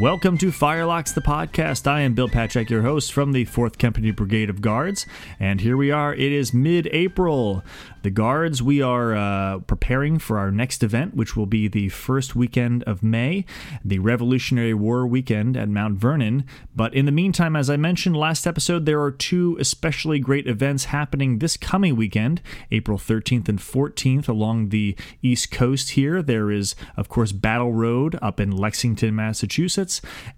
Welcome to Firelocks, the podcast. I am Bill Patrick, your host from the 4th Company Brigade of Guards. And here we are. It is mid April. The Guards, we are uh, preparing for our next event, which will be the first weekend of May, the Revolutionary War weekend at Mount Vernon. But in the meantime, as I mentioned last episode, there are two especially great events happening this coming weekend, April 13th and 14th, along the East Coast here. There is, of course, Battle Road up in Lexington, Massachusetts,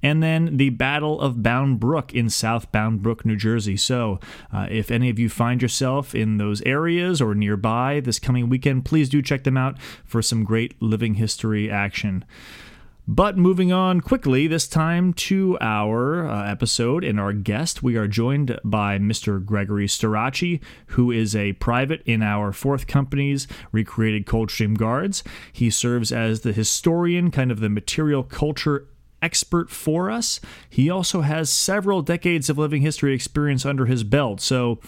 and then the Battle of Bound Brook in South Bound Brook, New Jersey. So uh, if any of you find yourself in those areas or nearby this coming weekend, please do check them out for some great living history action. But moving on quickly, this time to our uh, episode and our guest, we are joined by Mr. Gregory Starace, who is a private in our fourth company's recreated Coldstream Guards. He serves as the historian, kind of the material culture expert for us. He also has several decades of living history experience under his belt. So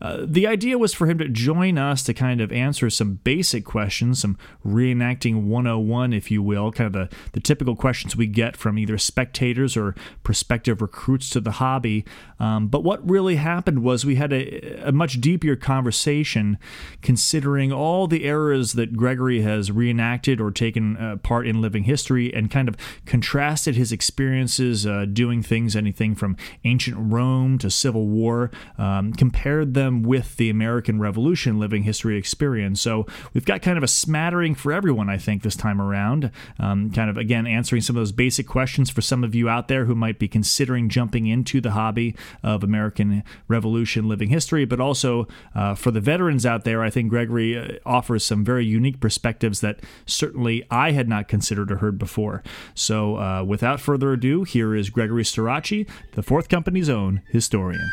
uh, the idea was for him to join us to kind of answer some basic questions, some reenacting 101, if you will, kind of the, the typical questions we get from either spectators or prospective recruits to the hobby. Um, but what really happened was we had a, a much deeper conversation considering all the eras that Gregory has reenacted or taken uh, part in living history and kind of contrasted his experiences uh, doing things, anything from ancient Rome to Civil War, um, compared them with the American Revolution living history experience. So we've got kind of a smattering for everyone, I think, this time around. Um, kind of, again, answering some of those basic questions for some of you out there who might be considering jumping into the hobby of American Revolution living history, but also uh, for the veterans out there, I think Gregory uh, offers some very unique perspectives that certainly I had not considered or heard before. So, uh, with without further ado, here is Gregory Starace, the fourth company's own historian.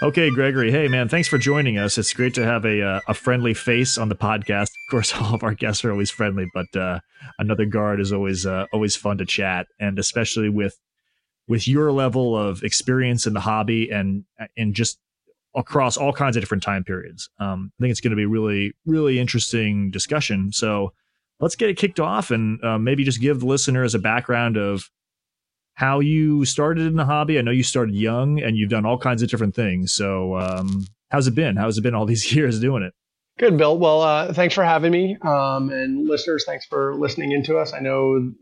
Okay, Gregory. Hey, man, thanks for joining us. It's great to have a uh, a friendly face on the podcast. Of course, all of our guests are always friendly, but uh, another guard is always uh, always fun to chat, and especially with with your level of experience in the hobby and and just across all kinds of different time periods. Um, I think it's going to be really really interesting discussion. So let's get it kicked off and uh, maybe just give the listeners a background of how you started in the hobby. I know you started young and you've done all kinds of different things. So, um, how's it been? How's it been all these years doing it? Good, Bill. Well, uh, thanks for having me. Um, and listeners, thanks for listening into us. I know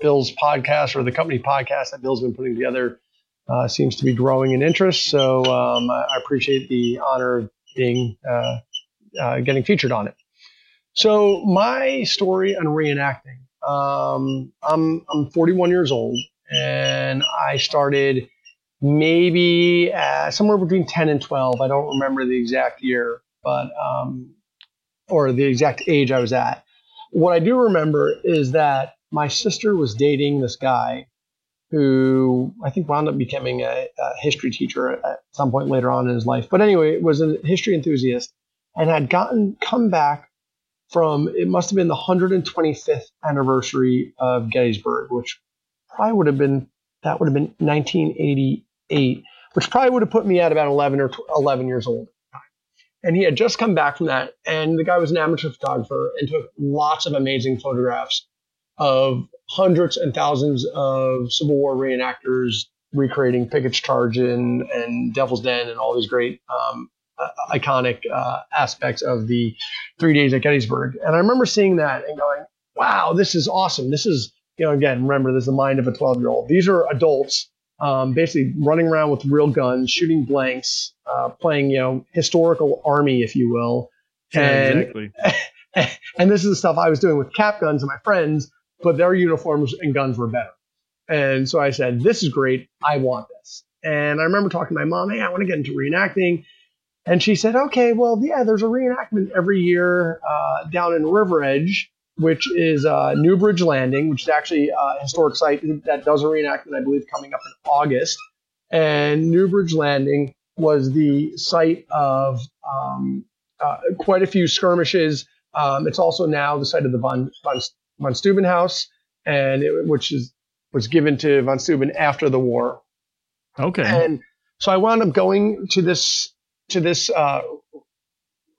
Bill's podcast or the company podcast that Bill's been putting together uh, seems to be growing in interest. So um, I appreciate the honor of being uh, uh getting featured on it. So my story on reenacting. Um, I'm I'm 41 years old, and I started maybe somewhere between 10 and 12. I don't remember the exact year, but um, or the exact age I was at. What I do remember is that my sister was dating this guy who I think wound up becoming a, a history teacher at, at some point later on in his life. But anyway, was a history enthusiast and had gotten come back from it must have been the 125th anniversary of Gettysburg, which probably would have been that would have been 1988, which probably would have put me at about 11 or 11 years old. And he had just come back from that, and the guy was an amateur photographer and took lots of amazing photographs of hundreds and thousands of Civil War reenactors recreating Pickett's Charge and, and Devil's Den and all these great um, iconic uh, aspects of the three days at Gettysburg. And I remember seeing that and going, wow, this is awesome. This is, you know, again, remember, this is the mind of a 12 year old. These are adults um, basically running around with real guns, shooting blanks, uh, playing, you know, historical army, if you will. Yeah, and, exactly. and this is the stuff I was doing with cap guns and my friends, but their uniforms and guns were better. And so I said, this is great. I want this. And I remember talking to my mom, hey, I want to get into reenacting. And she said, okay, well, yeah, there's a reenactment every year uh, down in River Edge, which is uh, Newbridge Landing, which is actually a historic site that does a reenactment, I believe, coming up in August. And Newbridge Landing was the site of um, uh, quite a few skirmishes. Um, it's also now the site of the von, von, von Steuben House, and it, which is was given to von Steuben after the war. Okay. And so I wound up going to this to this uh,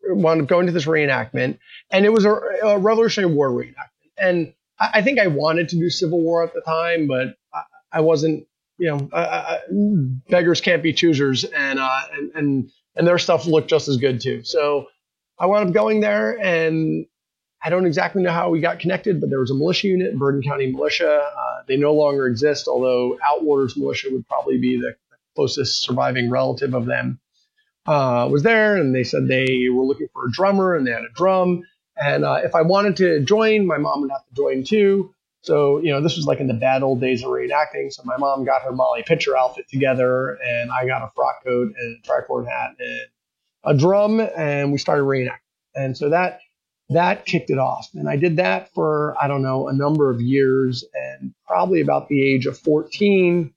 wound up going to this reenactment, and it was a, a Revolutionary War reenactment. And I, I, think I wanted to do Civil War at the time, but I, I wasn't, you know, beggars can't be choosers, and uh, and and and their stuff looked just as good too. So I wound up going there, and I don't exactly know how we got connected, but there was a militia unit, Bergen County Militia. Uh, they no longer exist, although Outwaters Militia would probably be the closest surviving relative of them. Uh, was there, and they said they were looking for a drummer, and they had a drum. And uh, if I wanted to join, my mom would have to join too. So, you know, this was like in the bad old days of reenacting. So my mom got her Molly Pitcher outfit together, and I got a frock coat and a tricorn hat and a drum, and we started reenacting. And so that that kicked it off. And I did that for, I don't know, a number of years. And probably about the age of 14,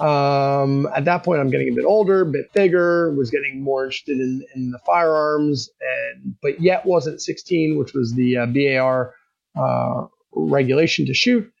um, at that point, I'm getting a bit older, a bit bigger, was getting more interested in, in the firearms, and but yet wasn't 16, which was the uh, BAR uh, regulation to shoot.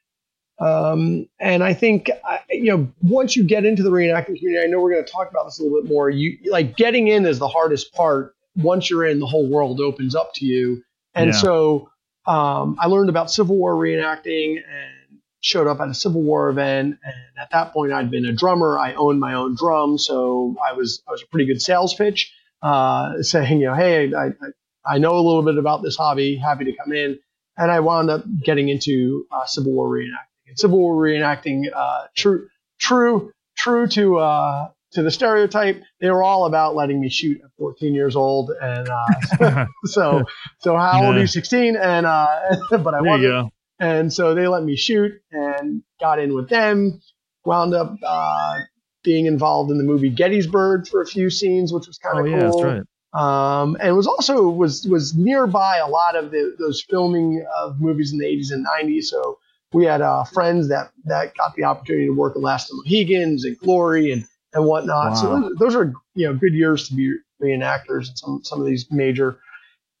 Um, and I think, you know, once you get into the reenacting community, I know we're going to talk about this a little bit more. You like getting in is the hardest part. Once you're in, the whole world opens up to you. And yeah. so um, I learned about Civil War reenacting and showed up at a Civil War event. And at that point, I'd been a drummer. I owned my own drum, so I was I was a pretty good sales pitch, uh, saying, you know, hey, I, I, I know a little bit about this hobby. Happy to come in. And I wound up getting into uh, Civil War reenacting. And Civil War reenacting, uh, true, true, true to uh, to the stereotype, they were all about letting me shoot at 14 years old, and uh, so so how old are you? 16, and uh, but I wasn't, and so they let me shoot and got in with them. Wound up uh, being involved in the movie Gettysburg for a few scenes, which was kind of oh, cool. Yeah, that's right. Um, and was also was was nearby a lot of the, those filming of movies in the 80s and 90s. So we had uh, friends that that got the opportunity to work at Last of the Mohicans and Glory and and whatnot. Wow. So those, those, are you know good years to be reenactors in some some of these major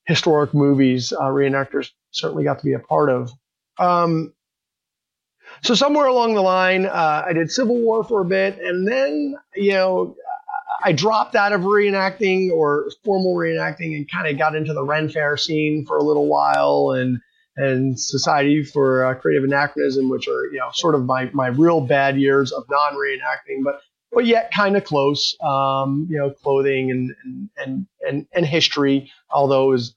historic movies. Uh, reenactors certainly got to be a part of. Um, so somewhere along the line, uh, I did Civil War for a bit, and then you know I dropped out of reenacting or formal reenacting and kind of got into the Ren Fair scene for a little while, and and Society for uh, Creative Anachronism, which are you know sort of my my real bad years of non reenacting, but but yet kind of close. Um, you know, clothing and and and and, and history, although was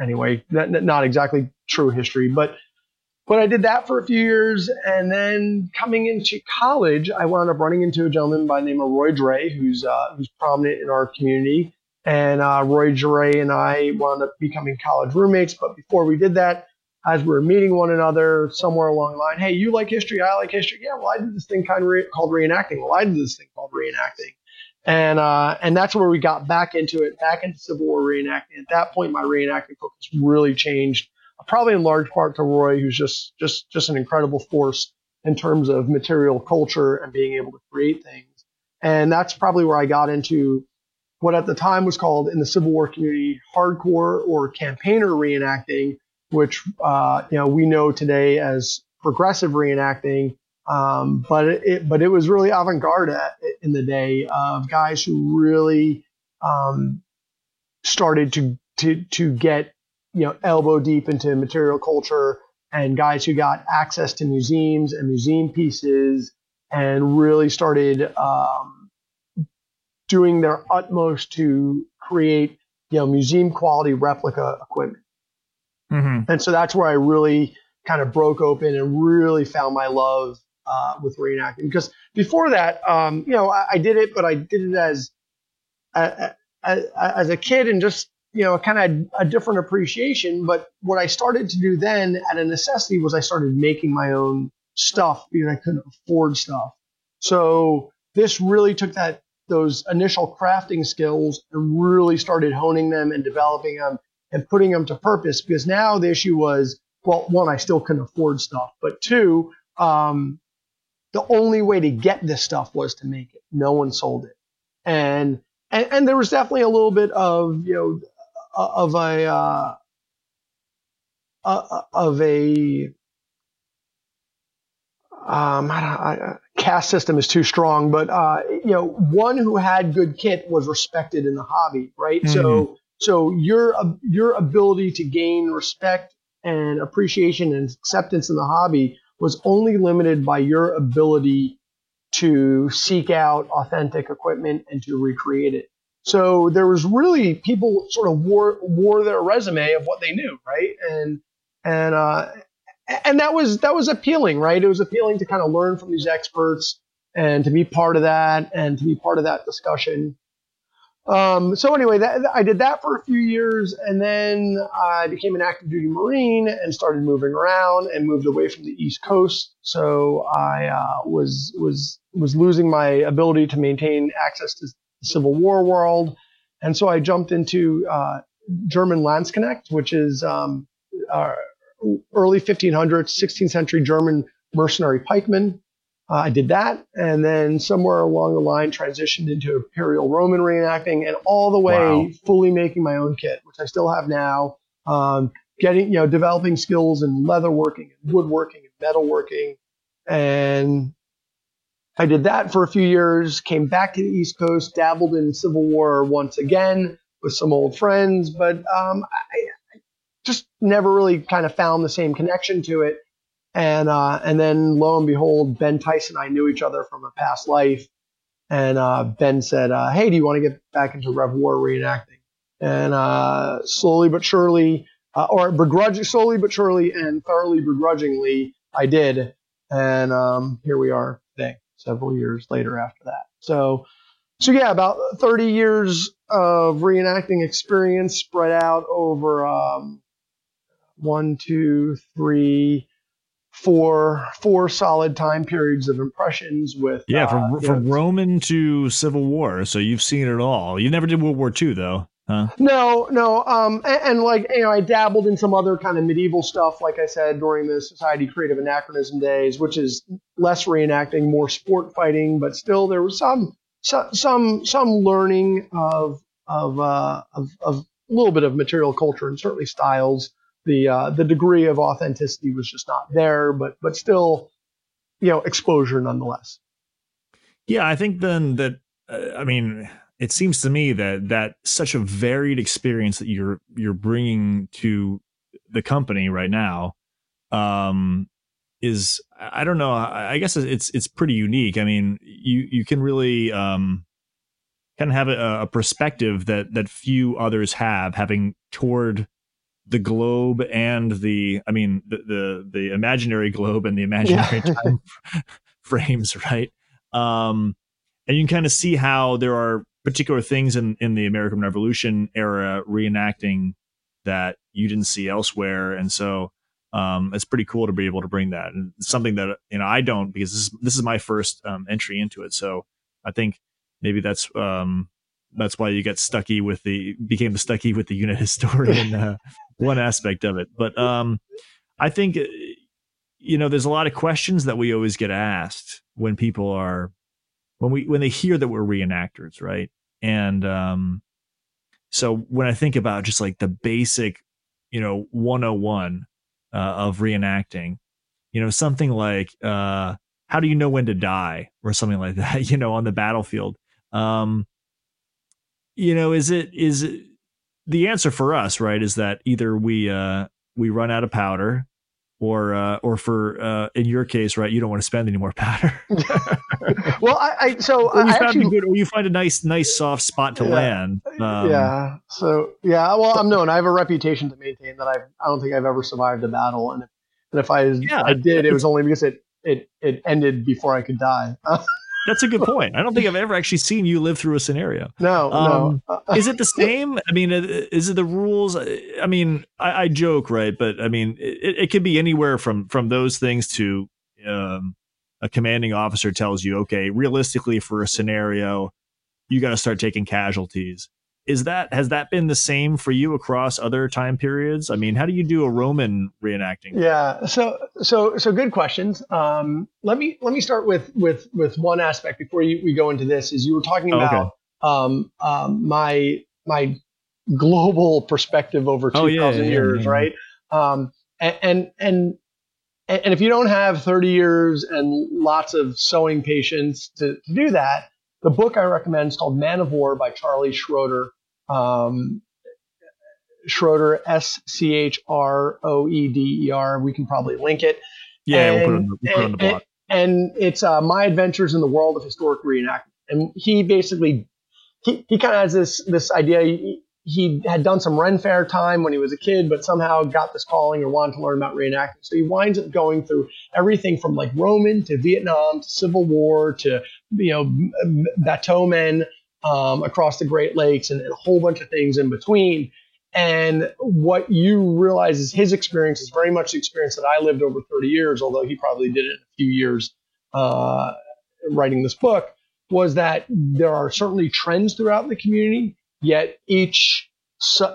anyway not, not exactly true history, but but I did that for a few years, and then coming into college, I wound up running into a gentleman by the name of Roy Dre, who's uh, who's prominent in our community. And uh, Roy Dre and I wound up becoming college roommates. But before we did that, as we were meeting one another somewhere along the line, hey, you like history, I like history. Yeah, well, I did this thing kind of re- called reenacting. Well, I did this thing called reenacting, and uh, and that's where we got back into it, back into Civil War reenacting. At that point, my reenacting focus really changed, probably in large part to Roy, who's just just just an incredible force in terms of material culture and being able to create things. And that's probably where I got into what at the time was called in the Civil War community hardcore or campaigner reenacting which uh, you know we know today as progressive reenacting. Um, but it, but it was really avant-garde in the day of guys who really um, started to to to get you know elbow deep into material culture and guys who got access to museums and museum pieces and really started um, doing their utmost to create you know museum quality replica equipment Mm-hmm. And so that's where I really kind of broke open and really found my love uh, with reenacting. Because before that, um, you know, I, I, did it, but I did it as a, a, as a kid and just you know kind of a different appreciation. But what I started to do then, at a necessity, was I started making my own stuff because I couldn't afford stuff. So this really took that those initial crafting skills and really started honing them and developing them and putting them to purpose because now the issue was well one i still couldn't afford stuff but two um, the only way to get this stuff was to make it no one sold it and and, and there was definitely a little bit of you know of a uh, uh of a um, I I, caste system is too strong, but uh, you know, one who had good kit was respected in the hobby, right? Mm-hmm. So so your your ability to gain respect and appreciation and acceptance in the hobby was only limited by your ability to seek out authentic equipment and to recreate it. So there was really people sort of wore wore their resume of what they knew, right? And and uh, and that was that was appealing, right? It was appealing to kind of learn from these experts and to be part of that and to be part of that discussion. Um, so anyway, that, I did that for a few years, and then I became an active duty Marine and started moving around and moved away from the East Coast. So I uh, was was was losing my ability to maintain access to the Civil War world, and so I jumped into uh, German Landsknecht, which is um, uh, early 1500s, 16th century German mercenary pikemen. Uh, I did that, and then somewhere along the line transitioned into Imperial Roman reenacting, and all the way wow. fully making my own kit, which I still have now. Um, getting, you know, developing skills in leatherworking, and woodworking, and metalworking, and I did that for a few years. Came back to the East Coast, dabbled in Civil War once again with some old friends, but um, I, I just never really kind of found the same connection to it. And uh, and then lo and behold, Ben Tyson and I knew each other from a past life. And uh, Ben said, uh, "Hey, do you want to get back into Rev War reenacting?" And uh, slowly but surely, uh, or begrudging, slowly but surely, and thoroughly begrudgingly, I did. And um, here we are several years later after that. So, so yeah, about 30 years of reenacting experience spread out over um, one, two, three, four four solid time periods of impressions with yeah from uh, from Roman to Civil War. So you've seen it all. You never did World War II though. Huh? No, no. Um, and, and, like you know, I dabbled in some other kind of medieval stuff, like I said during the Society Creative Anachronism days, which is less reenacting, more sport fighting, but still there was some some some, some learning of of, uh, of of a little bit of material culture and certainly styles the uh, the degree of authenticity was just not there, but but still, you know, exposure nonetheless. Yeah, I think then that uh, I mean, it seems to me that that such a varied experience that you're you're bringing to the company right now um, is I don't know I, guess it's it's pretty unique. I mean, you you can really um, kind of have a, a perspective that that few others have, having toured the globe and the i mean the the, the imaginary globe and the imaginary yeah. time frames right um and you can kind of see how there are particular things in in the american revolution era reenacting that you didn't see elsewhere and so um it's pretty cool to be able to bring that and something that you know i don't because this is this is my first um, entry into it so i think maybe that's um that's why you got stucky with the became stucky with the unit historian uh, one aspect of it. But um, I think uh, you know there's a lot of questions that we always get asked when people are when we when they hear that we're reenactors, right? And um, so when I think about just like the basic, you know, 101 uh, of reenacting, you know, something like uh, how do you know when to die or something like that, you know, on the battlefield. Um, you know, is it is it the answer for us, right, is that either we uh, we run out of powder, or uh, or for uh, in your case, right, you don't want to spend any more powder. well, I, I so I actually, good, or you find a nice nice soft spot to yeah, land. Um, yeah. So yeah, well, I'm known. I have a reputation to maintain that I I don't think I've ever survived a battle, and if, and if I yeah, I did, it was only because it it it ended before I could die. That's a good point. I don't think I've ever actually seen you live through a scenario. No, um, no. is it the same? I mean, uh, is it the rules? I mean, I, I joke, right? But I mean, it, it could be anywhere from from those things to um, a commanding officer tells you, okay, realistically, for a scenario, you got to start taking casualties is that has that been the same for you across other time periods? I mean, how do you do a Roman reenacting? Yeah, so so so good questions. Um, let me let me start with with with one aspect before you, we go into this. Is you were talking about oh, okay. um, um, my my global perspective over two thousand oh, yeah, yeah, years, yeah, right? Um, and, and and and if you don't have 30 years and lots of sewing patience to, to do that, the book I recommend is called Man of War by Charlie Schroeder. Um, Schroeder, S C H R O E D E R. We can probably link it. Yeah, and, we'll put it on the, we'll put it on the blog. And, and it's uh, My Adventures in the World of Historic Reenactment. And he basically, he, he kind of has this, this idea. He, he had done some Ren Fair time when he was a kid, but somehow got this calling or wanted to learn about reenactment. So he winds up going through everything from like Roman to Vietnam to Civil War to you know bateau men um, across the Great Lakes and, and, a whole bunch of things in between. And what you realize is his experience is very much the experience that I lived over 30 years, although he probably did it in a few years uh, writing this book. Was that there are certainly trends throughout the community, yet each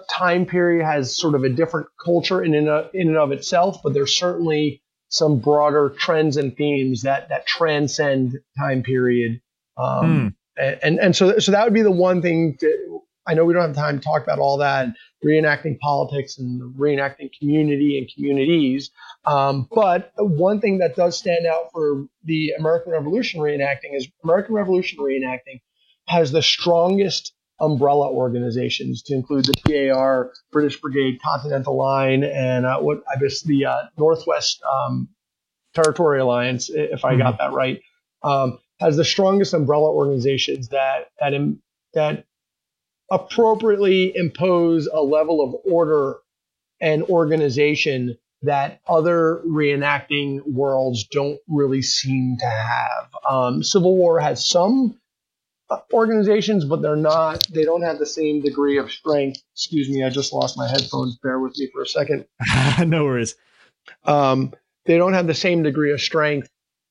time period has sort of a different culture in and of, in and of itself, but there's certainly some broader trends and themes that that transcend time period. Um, mm. And, and so so that would be the one thing. To, I know we don't have time to talk about all that reenacting politics and reenacting community and communities. Um, but one thing that does stand out for the American Revolution reenacting is American Revolution reenacting has the strongest umbrella organizations to include the BAR, British Brigade, Continental Line, and uh, what I guess the uh, Northwest um, Territory Alliance, if I mm-hmm. got that right, um, has the strongest umbrella organizations that that Im- that appropriately impose a level of order and organization that other reenacting worlds don't really seem to have. Um, Civil War has some organizations, but they're not. They don't have the same degree of strength. Excuse me, I just lost my headphones. Bear with me for a second. no worries. Um, they don't have the same degree of strength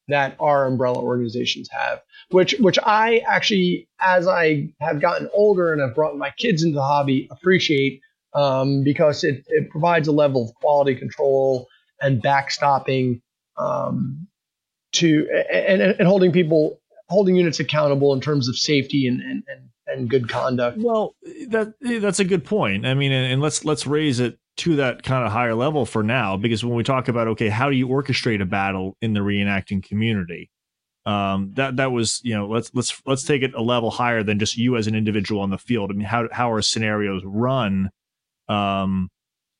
that our umbrella organizations have. Which, which I actually, as I have gotten older and have brought my kids into the hobby, appreciate um, because it, it provides a level of quality control and backstopping um, to and, and holding people holding units accountable in terms of safety and and, and, and good conduct. Well, that that's a good point. I mean, and, and let's let's raise it to that kind of higher level for now, because when we talk about okay, how do you orchestrate a battle in the reenacting community? Um, that that was you know let's let's let's take it a level higher than just you as an individual on the field. I mean, how how are scenarios run? Um,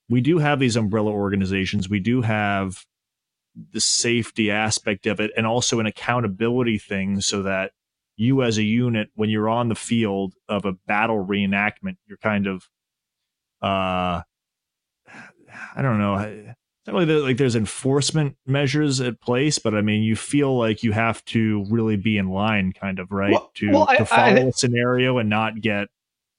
we do have these umbrella organizations. We do have the safety aspect of it and also an accountability thing so that you as a unit when you're on the field of a battle reenactment you're kind of uh i don't know not really like there's enforcement measures at place but i mean you feel like you have to really be in line kind of right well, to, well, to follow I, I, a scenario and not get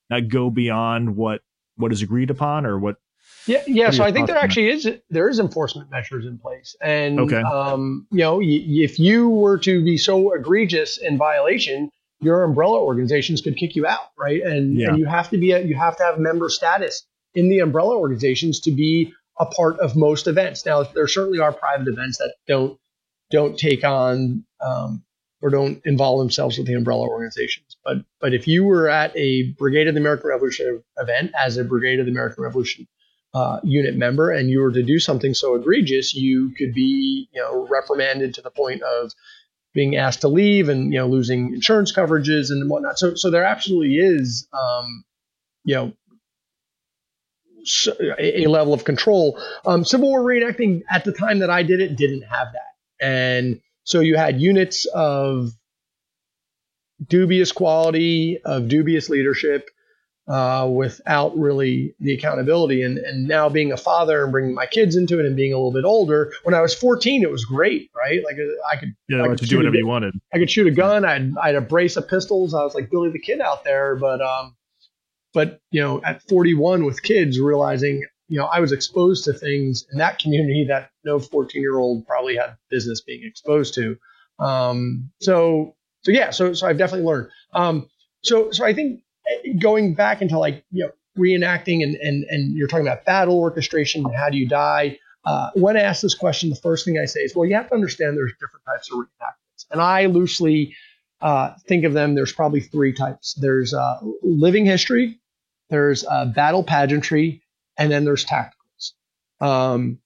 not go beyond what what is agreed upon or what yeah, yeah. So I think there actually is there is enforcement measures in place, and okay. um, you know, y- if you were to be so egregious in violation, your umbrella organizations could kick you out, right? And, yeah. and you have to be a, you have to have member status in the umbrella organizations to be a part of most events. Now, there certainly are private events that don't don't take on um, or don't involve themselves with the umbrella organizations. But but if you were at a Brigade of the American Revolution event as a Brigade of the American Revolution uh, unit member and you were to do something so egregious, you could be, you know, reprimanded to the point of being asked to leave and you know losing insurance coverages and whatnot. So so there absolutely is, um, you know, a, level of control. Um, Civil War reenacting at the time that I did it didn't have that, and so you had units of dubious quality, of dubious leadership, uh, without really the accountability. And, and now being a father and bringing my kids into it and being a little bit older, when I was 14, it was great, right? Like uh, I could, yeah, I could to do whatever a, you wanted. I could shoot a gun. I had, I had a brace of pistols. I was like Billy the Kid out there. But, um, but you know, at 41 with kids, realizing, you know, I was exposed to things in that community that no 14 year old probably had business being exposed to. Um, so, so yeah, so, so I've definitely learned. Um, so, so I think going back into like you know reenacting and and and you're talking about battle orchestration and how do you die. Uh, when I asked this question, the first thing I say is, well, you have to understand there's different types of reenactments, and I loosely uh, think of them. There's probably three types. There's uh, living history, there's uh, battle pageantry, and then there's tacticals. Um,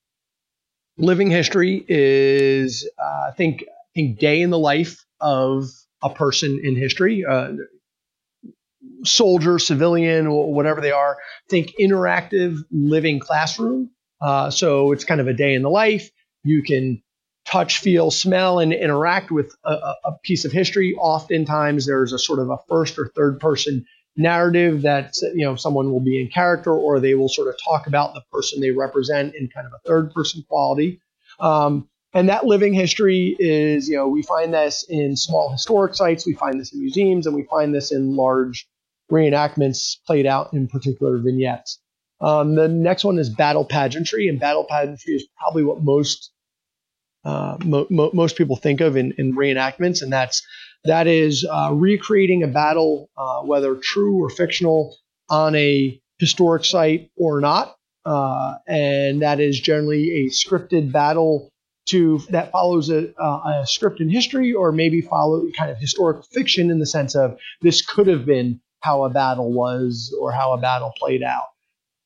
living history is, uh, I think, I think day in the life of a person in history. Uh, soldier, civilian, whatever they are. Think interactive living classroom. Uh, so it's kind of a day in the life. You can touch, feel, smell, and interact with a, a, piece of history. Oftentimes, there's a sort of a first or third person narrative that you know someone will be in character, or they will sort of talk about the person they represent in kind of a third person quality. Um, and that living history is, you know, we find this in small historic sites, we find this in museums, and we find this in large reenactments played out in particular vignettes. Um, the next one is battle pageantry, and battle pageantry is probably what most uh, mo- mo- most people think of in, in, reenactments, and that's that is uh, recreating a battle, uh, whether true or fictional, on a historic site or not, uh, and that is generally a scripted battle to that follows a, a script in history, or maybe follow kind of historical fiction in the sense of this could have been how a battle was or how a battle played out.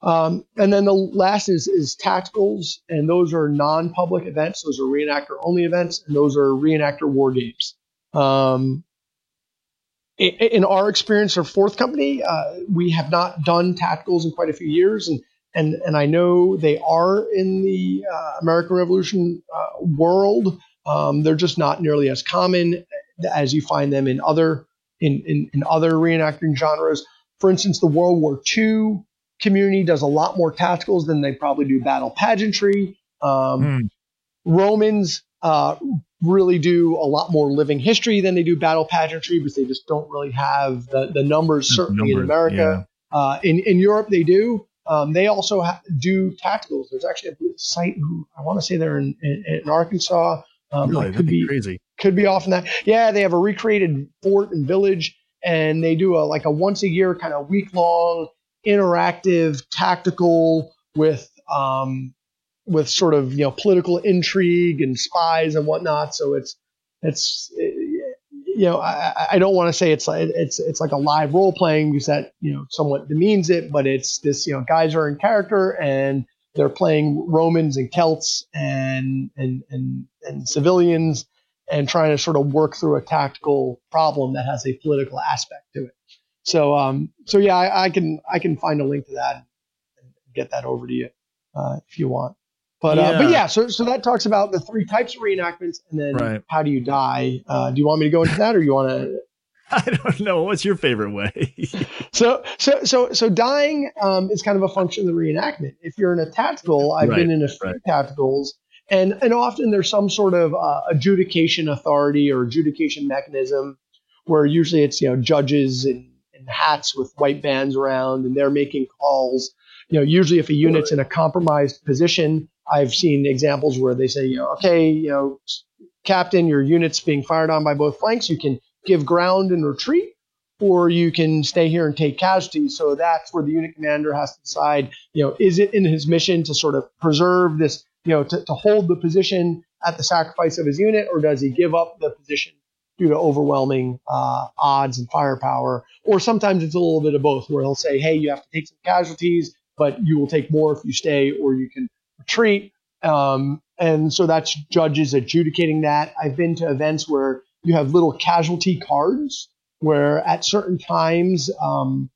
Um, and then the last is, is tacticals, and those are non public events. Those are reenactor only events, and those are reenactor war games. Um, in our experience of Fourth Company, uh, we have not done tacticals in quite a few years, and and and I know they are in the uh, American Revolution uh, world. Um, they're just not nearly as common as you find them in other in, in, in other reenacting genres. For instance, the World War II community does a lot more tacticals than they probably do battle pageantry. Um, mm. Romans uh, really do a lot more living history than they do battle pageantry because they just don't really have the, the numbers, certainly numbers, in America. Yeah. Uh, in, in Europe, they do. Um, they also ha- do tacticals. There's actually a site who I want to say they're in, in, in Arkansas. Um, really, could be crazy. Could be off in that. Yeah, they have a recreated fort and village, and they do a like a once a year kind of week long interactive tactical with um, with sort of you know political intrigue and spies and whatnot. So it's it's you know I, I don't want to say it's like it's it's like a live role playing because that you know somewhat demeans it, but it's this you know guys are in character and they're playing Romans and Celts and and and and civilians and trying to sort of work through a tactical problem that has a political aspect to it. So um so yeah I, I can I can find a link to that and get that over to you uh, if you want. But yeah. Uh, but yeah, so so that talks about the three types of reenactments, and then right. how do you die? Uh, do you want me to go into that, or you want to? I don't know. What's your favorite way? so so so so dying um, is kind of a function of the reenactment. If you're in a tactical, I've right. been in a few right. tacticals, and and often there's some sort of uh, adjudication authority or adjudication mechanism, where usually it's you know judges in, in hats with white bands around, and they're making calls. You know, usually if a unit's in a compromised position, I've seen examples where they say, you know, okay, you know, captain, your unit's being fired on by both flanks. You can give ground and retreat, or you can stay here and take casualties. So that's where the unit commander has to decide, you know, is it in his mission to sort of preserve this, you know, to, to hold the position at the sacrifice of his unit, or does he give up the position due to overwhelming uh, odds and firepower? Or sometimes it's a little bit of both, where he'll say, hey, you have to take some casualties, but you will take more if you stay, or you can retreat. Um, and so that's judges adjudicating that. I've been to events where you have little casualty cards where at certain times um,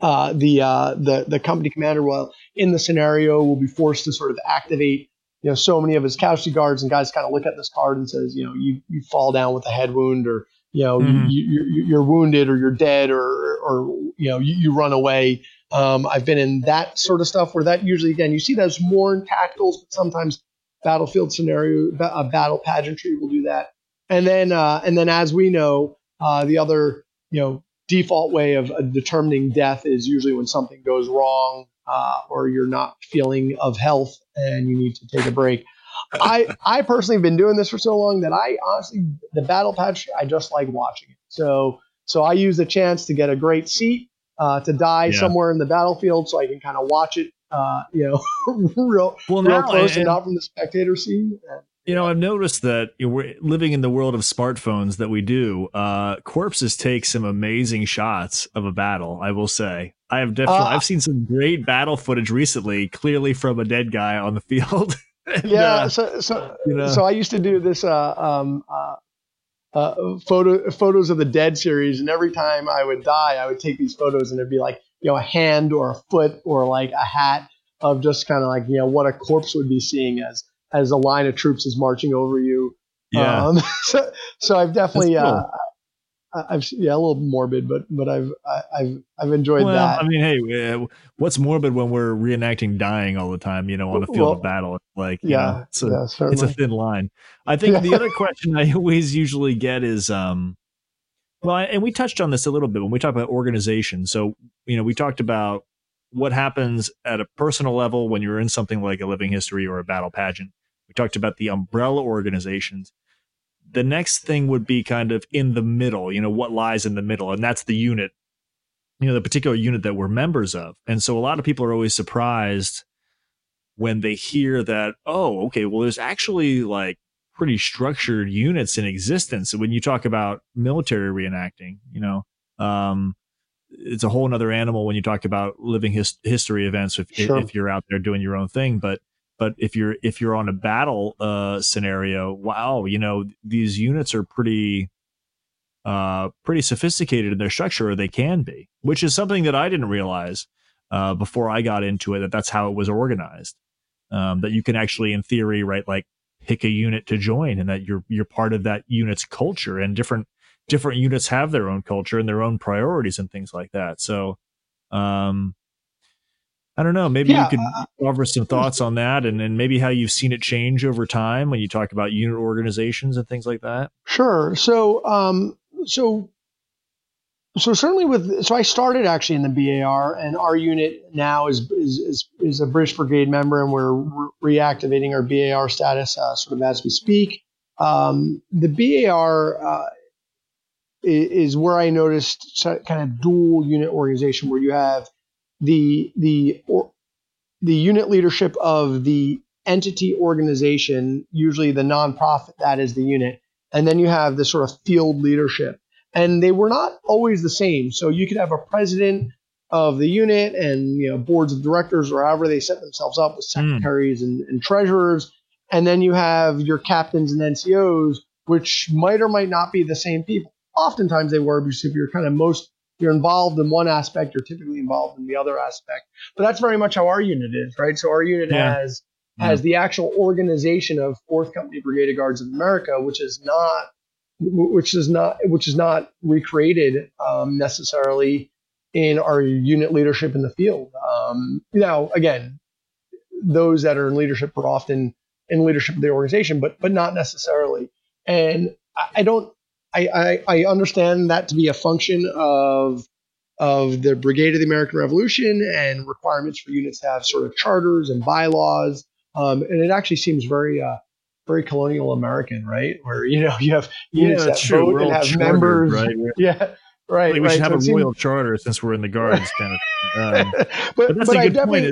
uh, the, uh, the the company commander will in the scenario will be forced to sort of activate you know so many of his casualty cards and guys kind of look at this card and says you know you you fall down with a head wound or you know mm-hmm. you, you, are wounded or you're dead or or you know you, you run away um, I've been in that sort of stuff where that usually, again, you see those more in tacticals, but sometimes battlefield scenario, uh, battle pageantry will do that. And then, uh, and then, as we know, uh, the other, you know, default way of determining death is usually when something goes wrong uh, or you're not feeling of health and you need to take a break. I I personally have been doing this for so long that I honestly the battle patch I just like watching it. So so I use the chance to get a great seat uh, to die yeah. somewhere in the battlefield so I can kind of watch it, uh, you know, real, well, real close and, and, not from the spectator scene. You know, I've noticed that we're living in the world of smartphones that we do. Uh, corpses take some amazing shots of a battle. I will say, I have definitely uh, I've seen some great battle footage recently, clearly from a dead guy on the field. and, yeah, uh, so so you know. so I used to do this uh, um, uh, uh, photo photos of the dead series, and every time I would die, I would take these photos, and it'd be like you know a hand or a foot or like a hat of just kind of like you know what a corpse would be seeing as as a line of troops is marching over you. Yeah. Um, so, so I've definitely, cool. uh, I've yeah, a little morbid, but but I've I, have I've enjoyed well, that. I mean, hey, uh, what's morbid when we're reenacting dying all the time? You know, on the field well, of battle, like yeah, know, it's, a, yeah, it's a thin line. I think the other question I always usually get is, um, well, and we touched on this a little bit when we talk about organization. So you know, we talked about what happens at a personal level when you're in something like a living history or a battle pageant. We talked about the umbrella organizations. The next thing would be kind of in the middle, you know, what lies in the middle. And that's the unit, you know, the particular unit that we're members of. And so a lot of people are always surprised when they hear that, oh, okay, well, there's actually like pretty structured units in existence. when you talk about military reenacting, you know, um, it's a whole nother animal when you talk about living his, history events if, sure. if you're out there doing your own thing but but if you're if you're on a battle uh, scenario wow you know these units are pretty uh, pretty sophisticated in their structure or they can be which is something that i didn't realize uh, before i got into it that that's how it was organized um, that you can actually in theory right like pick a unit to join and that you're you're part of that unit's culture and different different units have their own culture and their own priorities and things like that. So, um, I don't know. Maybe yeah, you could uh, offer some thoughts on that, and and maybe how you've seen it change over time when you talk about unit organizations and things like that. Sure. So, um, so, so certainly with so I started actually in the BAR, and our unit now is is is, is a British Brigade member, and we're re- reactivating our BAR status uh, sort of as we speak. Um, the BAR uh, is where I noticed kind of dual unit organization where you have the the or, the unit leadership of the entity organization, usually the nonprofit that is the unit, and then you have the sort of field leadership. And they were not always the same. So you could have a president of the unit and you know boards of directors or however they set themselves up with hmm. secretaries mm. and, and treasurers, and then you have your captains and NCOs, which might or might not be the same people oftentimes they were because if you're kind of most you're involved in one aspect, you're typically involved in the other aspect. But that's very much how our unit is, right? So our unit yeah. has has the actual organization of Fourth Company Brigade of Guards of America, which is not which is not which is not recreated um, necessarily in our unit leadership in the field. Um, now, again, those that are in leadership are often in leadership of the organization, but but not necessarily. And I don't I, I, I understand that to be a function of of the Brigade of the American Revolution and requirements for units to have sort of charters and bylaws. Um, and it actually seems very uh, very colonial American, right? Where you know you have units yeah, that true. vote we're and have chartered, members, right? Yeah, right. Like we right. should have so a royal seems... charter since we're in the guards, kind of. Um, but, but, that's but a good point.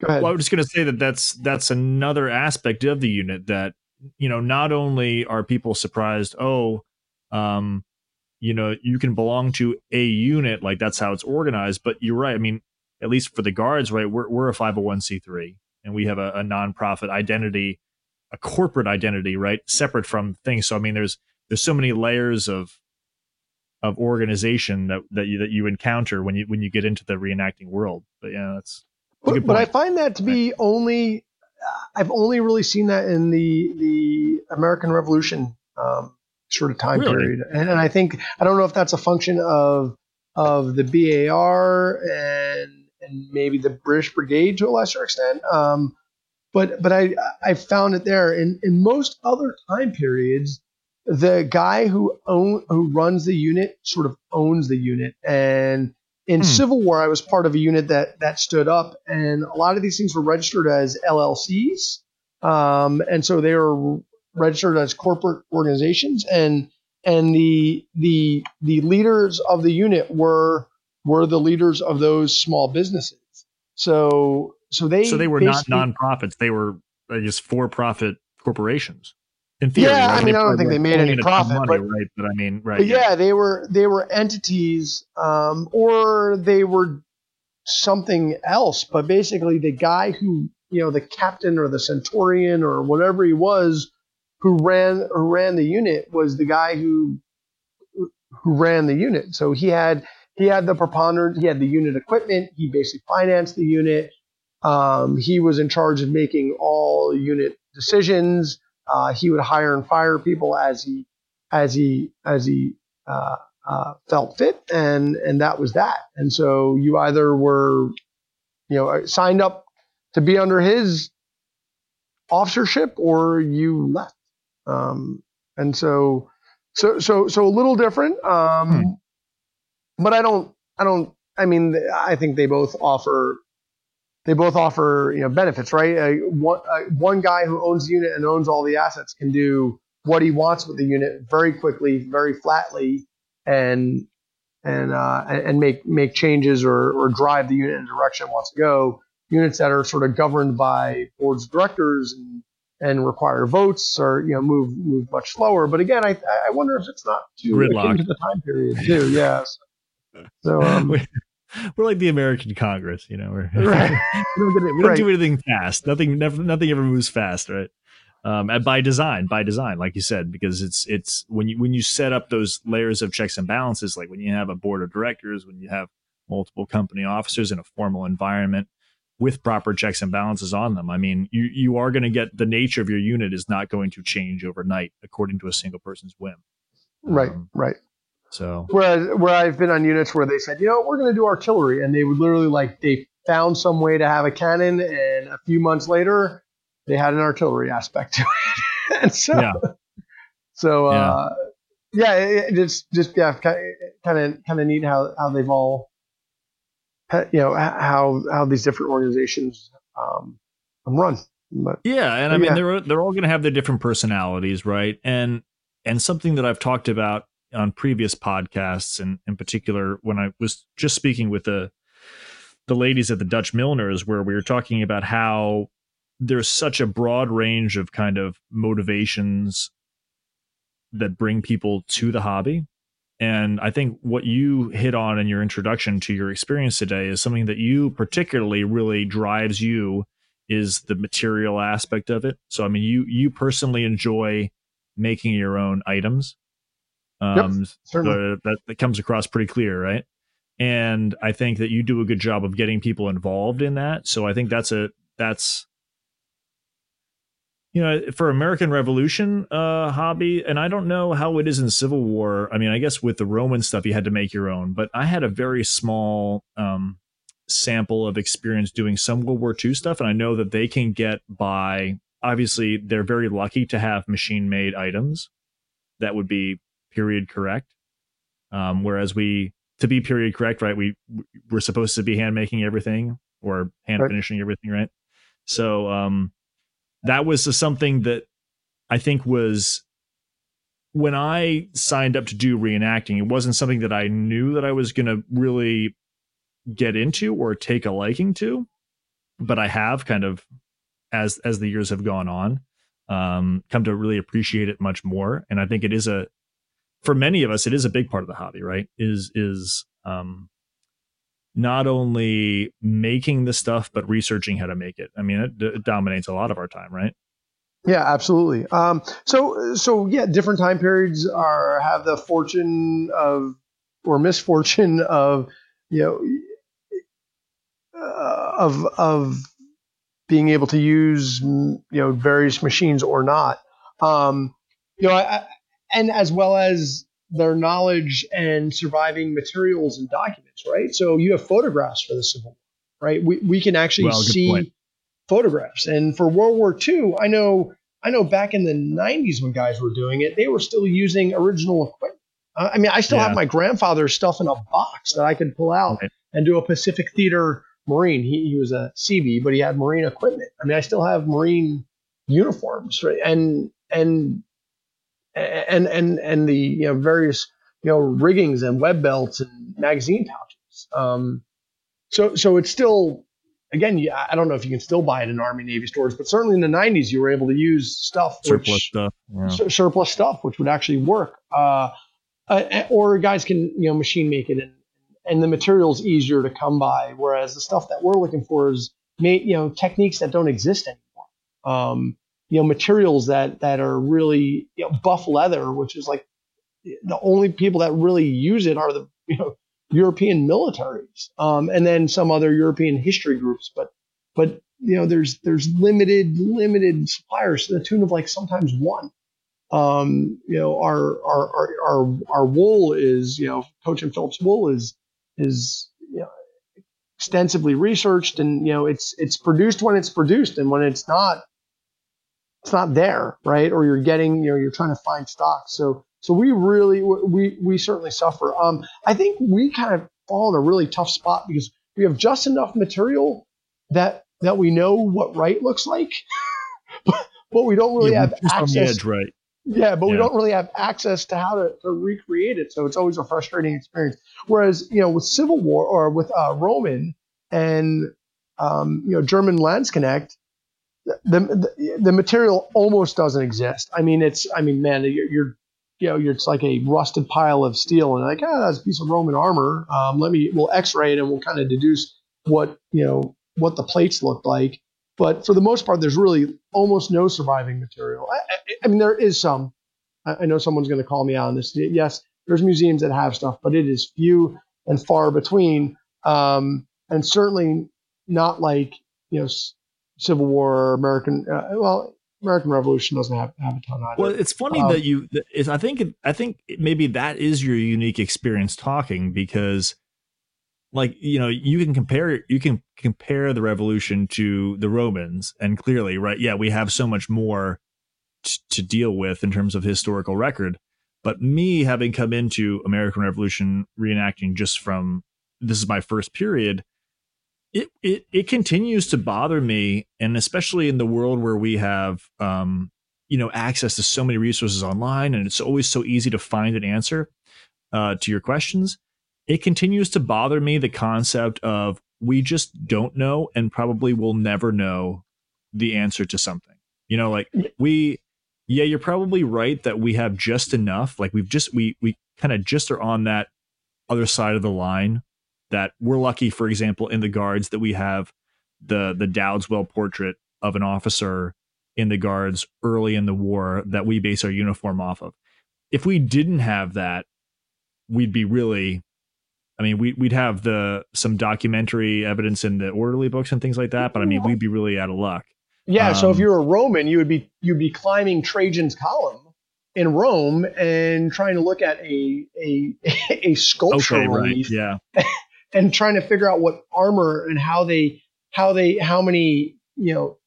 Go ahead. Well, I was just going to say that that's that's another aspect of the unit that you know, not only are people surprised, oh, um, you know, you can belong to a unit, like that's how it's organized. But you're right. I mean, at least for the guards, right? We're we're a 501c3 and we have a, a nonprofit identity, a corporate identity, right? Separate from things. So I mean, there's there's so many layers of of organization that that you that you encounter when you when you get into the reenacting world. But yeah, that's. But, but I find that to be only I've only really seen that in the the American Revolution um, sort of time really? period, and, and, I think I don't know if that's a function of of the BAR and and maybe the British Brigade to a lesser extent. Um, but but I I found it there in in most other time periods. The guy who own who runs the unit sort of owns the unit, and in hmm. Civil War, I was part of a unit that that stood up, and a lot of these things were registered as LLCs, um, and so they were registered as corporate organizations, and and the the the leaders of the unit were were the leaders of those small businesses. So so they so they were not nonprofits; they were just for profit corporations in theory. Yeah? I mean, I don't think they made any profit, money, but, right? But I mean, right? But yeah. yeah, they were they were entities, um, or they were something else. But basically, the guy who you know, the captain or the centurion or whatever he was, who ran who ran the unit was the guy who who ran the unit. So he had he had the preponderance, he had the unit equipment, he basically financed the unit. Um, he was in charge of making all unit decisions. Uh, he would hire and fire people as he as he as he uh, uh, felt fit, and and that was that. And so you either were, you know, signed up to be under his officership, or you left. Um, and so, so so so a little different. Um, hmm. But I don't I don't. I mean, I think they both offer they both offer you know benefits, right? Uh, one, uh, one guy who owns the unit and owns all the assets can do what he wants with the unit very quickly, very flatly, and and uh, and make make changes or, or drive the unit in the direction it wants to go. Units that are sort of governed by boards of directors and, and require votes or you know move move much slower. But again, I I wonder if it's not too to the time period too. Yes. So um, we're like the American Congress, you know. We're, right. we don't, it, we don't right. do anything fast. Nothing, never, nothing ever moves fast, right? Um, and by design, by design, like you said, because it's it's when you when you set up those layers of checks and balances, like when you have a board of directors, when you have multiple company officers in a formal environment with proper checks and balances on them. I mean, you you are going to get the nature of your unit is not going to change overnight according to a single person's whim. Right, um, right. So whereas where I've been on units where they said, you know, we're going to do artillery, and they would literally like they found some way to have a cannon, and a few months later, they had an artillery aspect to it, and so yeah. so uh, yeah, yeah it, it's just yeah, kind of kind of neat how how they've all you know how how these different organizations um, run. But, yeah, and I mean yeah. they're they're all going to have their different personalities, right? And and something that I've talked about on previous podcasts, and in particular when I was just speaking with the the ladies at the Dutch Milliners, where we were talking about how there's such a broad range of kind of motivations that bring people to the hobby. And I think what you hit on in your introduction to your experience today is something that you particularly really drives you is the material aspect of it. So I mean you you personally enjoy making your own items um, yep, so that, that comes across pretty clear, right? And I think that you do a good job of getting people involved in that. So I think that's a that's you know for American Revolution uh, hobby, and I don't know how it is in Civil War. I mean, I guess with the Roman stuff, you had to make your own, but I had a very small um, sample of experience doing some World War II stuff, and I know that they can get by. Obviously, they're very lucky to have machine made items that would be period correct. Um, whereas we to be period correct, right? We we're supposed to be hand making everything or hand right. finishing everything, right? So um, that was something that I think was when I signed up to do reenacting. It wasn't something that I knew that I was going to really get into or take a liking to, but I have kind of as as the years have gone on um, come to really appreciate it much more. And I think it is a for many of us, it is a big part of the hobby, right? Is is um, not only making the stuff but researching how to make it. I mean, it, it dominates a lot of our time, right? Yeah, absolutely. Um, so so yeah, different time periods are have the fortune of or misfortune of you know uh, of of being able to use you know various machines or not. Um, you know, I, and as well as their knowledge and surviving materials and documents, right? So you have photographs for the Civil War, right? We, we can actually well, see point. photographs. And for World War II, I know I know back in the 90s when guys were doing it, they were still using original equipment. Uh, I mean, I still yeah. have my grandfather's stuff in a box that I could pull out right. and do a Pacific Theater Marine. He, he was a CB, but he had Marine equipment. I mean, I still have Marine uniforms, right? And and and and and the you know various you know riggings and web belts and magazine pouches. Um, so so it's still again I don't know if you can still buy it in Army Navy stores, but certainly in the 90s you were able to use stuff surplus which, stuff yeah. surplus stuff which would actually work. Uh, uh, or guys can you know machine make it and and the material's easier to come by, whereas the stuff that we're looking for is made, you know techniques that don't exist anymore. Um, you know materials that that are really you know, buff leather, which is like the only people that really use it are the you know European militaries, um, and then some other European history groups. But but you know, there's there's limited limited suppliers to the tune of like sometimes one. Um, you know, our our our our, our wool is you know, Coach and Phillips wool is is you know, extensively researched, and you know, it's it's produced when it's produced, and when it's not, it's not there, right? Or you're getting you know, you're trying to find stock. So so we really we we certainly suffer. Um, I think we kind of fall in a really tough spot because we have just enough material that that we know what right looks like, but, but we don't really yeah, have access. Edge, right. Yeah, but yeah. we don't really have access to how to, to recreate it. So it's always a frustrating experience. Whereas, you know, with Civil War or with uh, Roman and, um, you know, German Landsknecht, the, the, the material almost doesn't exist. I mean, it's, I mean, man, you're, you're you know, you're, it's like a rusted pile of steel, and like, ah, that's a piece of Roman armor. Um, let me, we'll X-ray it, and we'll kind of deduce what you know what the plates looked like. But for the most part, there's really almost no surviving material. I, I, I mean, there is some. I, I know someone's going to call me out on this. Yes, there's museums that have stuff, but it is few and far between, um, and certainly not like you know Civil War American. Uh, well, American Revolution doesn't have, have a ton either. Well, it's funny um, that you. Is I think I think maybe that is your unique experience talking because like you know you can compare you can compare the revolution to the romans and clearly right yeah we have so much more t- to deal with in terms of historical record but me having come into american revolution reenacting just from this is my first period it it it continues to bother me and especially in the world where we have um you know access to so many resources online and it's always so easy to find an answer uh, to your questions it continues to bother me the concept of we just don't know and probably will never know the answer to something. You know, like we yeah, you're probably right that we have just enough. Like we've just we we kind of just are on that other side of the line that we're lucky, for example, in the guards that we have the the Dowdeswell portrait of an officer in the guards early in the war that we base our uniform off of. If we didn't have that, we'd be really I mean, we, we'd have the some documentary evidence in the orderly books and things like that, but I mean, we'd be really out of luck. Yeah. Um, so if um, you're a Roman, you would be you'd be climbing Trajan's column in Rome and trying to look at a a a sculpture okay, relief, right, yeah, and trying to figure out what armor and how they how they how many you know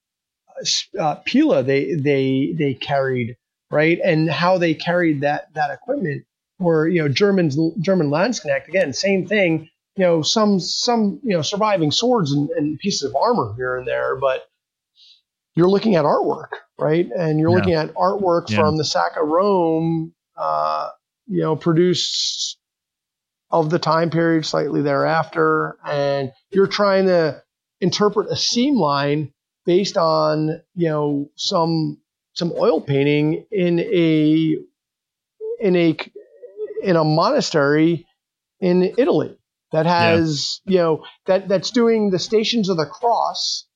uh, pila they they they carried right and how they carried that that equipment or you know Germans German Landsknecht again same thing you know some some you know surviving swords and, and pieces of armor here and there but you're looking at artwork right and you're yeah. looking at artwork yeah. from the sack of Rome uh, you know produced of the time period slightly thereafter and you're trying to interpret a seam line based on you know some some oil painting in a in a in a monastery in Italy that has yeah. you know that that's doing the Stations of the Cross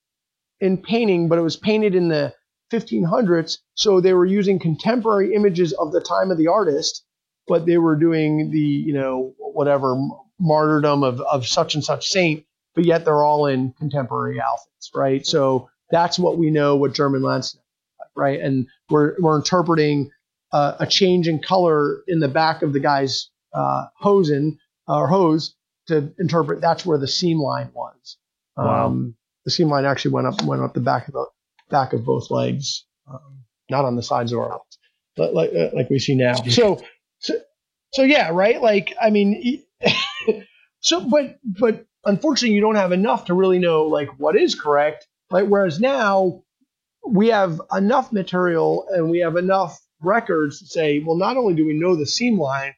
in painting, but it was painted in the 1500s, so they were using contemporary images of the time of the artist, but they were doing the you know whatever martyrdom of of such and such saint, but yet they're all in contemporary outfits, right? So that's what we know what German Landsknecht, right? And we're we're interpreting uh, a change in color in the back of the guy's uh, hosen or hose to interpret that's where the seam line was. Wow. Um, the seam line actually went up went up the back of the back of both legs, um, not on the sides of our legs, but like uh, like we see now. So, so yeah, right. Like I mean, so but but unfortunately, you don't have enough to really know like what is correct. Right. Whereas now we have enough material and we have enough records to say, well, not only do we know the seam line,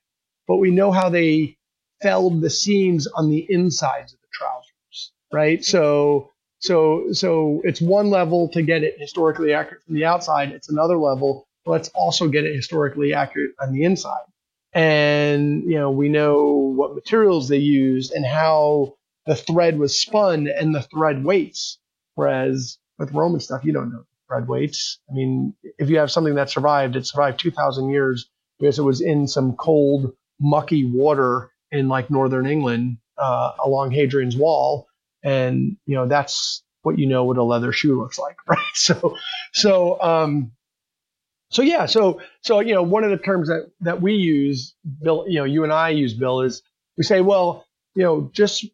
but we know how they felled the seams on the insides of the trousers, right? So, so, so it's one level to get it historically accurate from the outside. It's another level. Let's also get it historically accurate on the inside. And, you know, we know what materials they used and how the thread was spun and the thread weights. Whereas with Roman stuff, you don't know thread weights. I mean, if you have something that survived, it survived 2,000 years because it was in some cold, mucky water in like northern England uh, along Hadrian's Wall, and you know that's what you know what a leather shoe looks like, right? So, so, um, so yeah, so so you know, one of the terms that that we use, Bill, you know, you and I use, Bill, is we say, well, you know, just